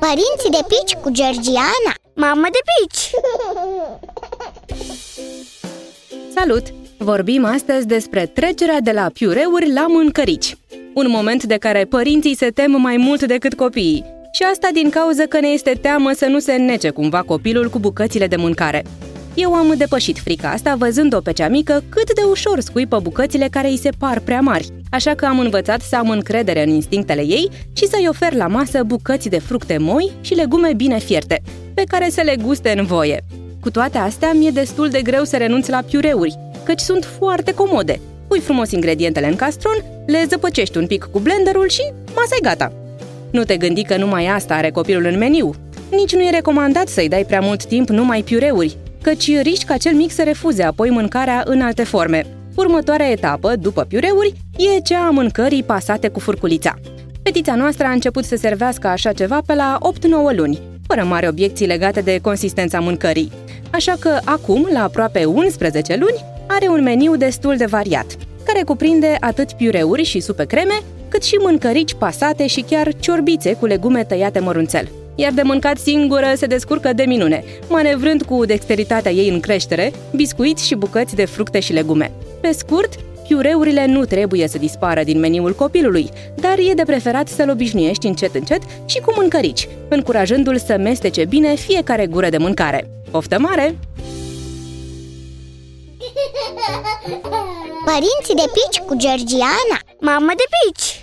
Părinții de pici cu Georgiana Mamă de pici! Salut! Vorbim astăzi despre trecerea de la piureuri la mâncărici. Un moment de care părinții se tem mai mult decât copiii. Și asta din cauza că ne este teamă să nu se înnece cumva copilul cu bucățile de mâncare. Eu am depășit frica asta văzând-o pe cea mică cât de ușor scuipă bucățile care îi se par prea mari, așa că am învățat să am încredere în instinctele ei și să-i ofer la masă bucăți de fructe moi și legume bine fierte, pe care să le guste în voie. Cu toate astea, mi-e destul de greu să renunț la piureuri, căci sunt foarte comode. Pui frumos ingredientele în castron, le zăpăcești un pic cu blenderul și masa e gata. Nu te gândi că numai asta are copilul în meniu. Nici nu e recomandat să-i dai prea mult timp numai piureuri, căci riști ca cel mic să refuze apoi mâncarea în alte forme. Următoarea etapă, după piureuri, e cea a mâncării pasate cu furculița. Petița noastră a început să servească așa ceva pe la 8-9 luni, fără mari obiecții legate de consistența mâncării. Așa că acum, la aproape 11 luni, are un meniu destul de variat, care cuprinde atât piureuri și supe creme, cât și mâncărici pasate și chiar ciorbițe cu legume tăiate mărunțel iar de mâncat singură se descurcă de minune, manevrând cu dexteritatea ei în creștere, biscuiți și bucăți de fructe și legume. Pe scurt, piureurile nu trebuie să dispară din meniul copilului, dar e de preferat să-l obișnuiești încet încet și cu mâncărici, încurajându-l să mestece bine fiecare gură de mâncare. Poftă mare! Părinții de pici cu Georgiana Mamă de pici!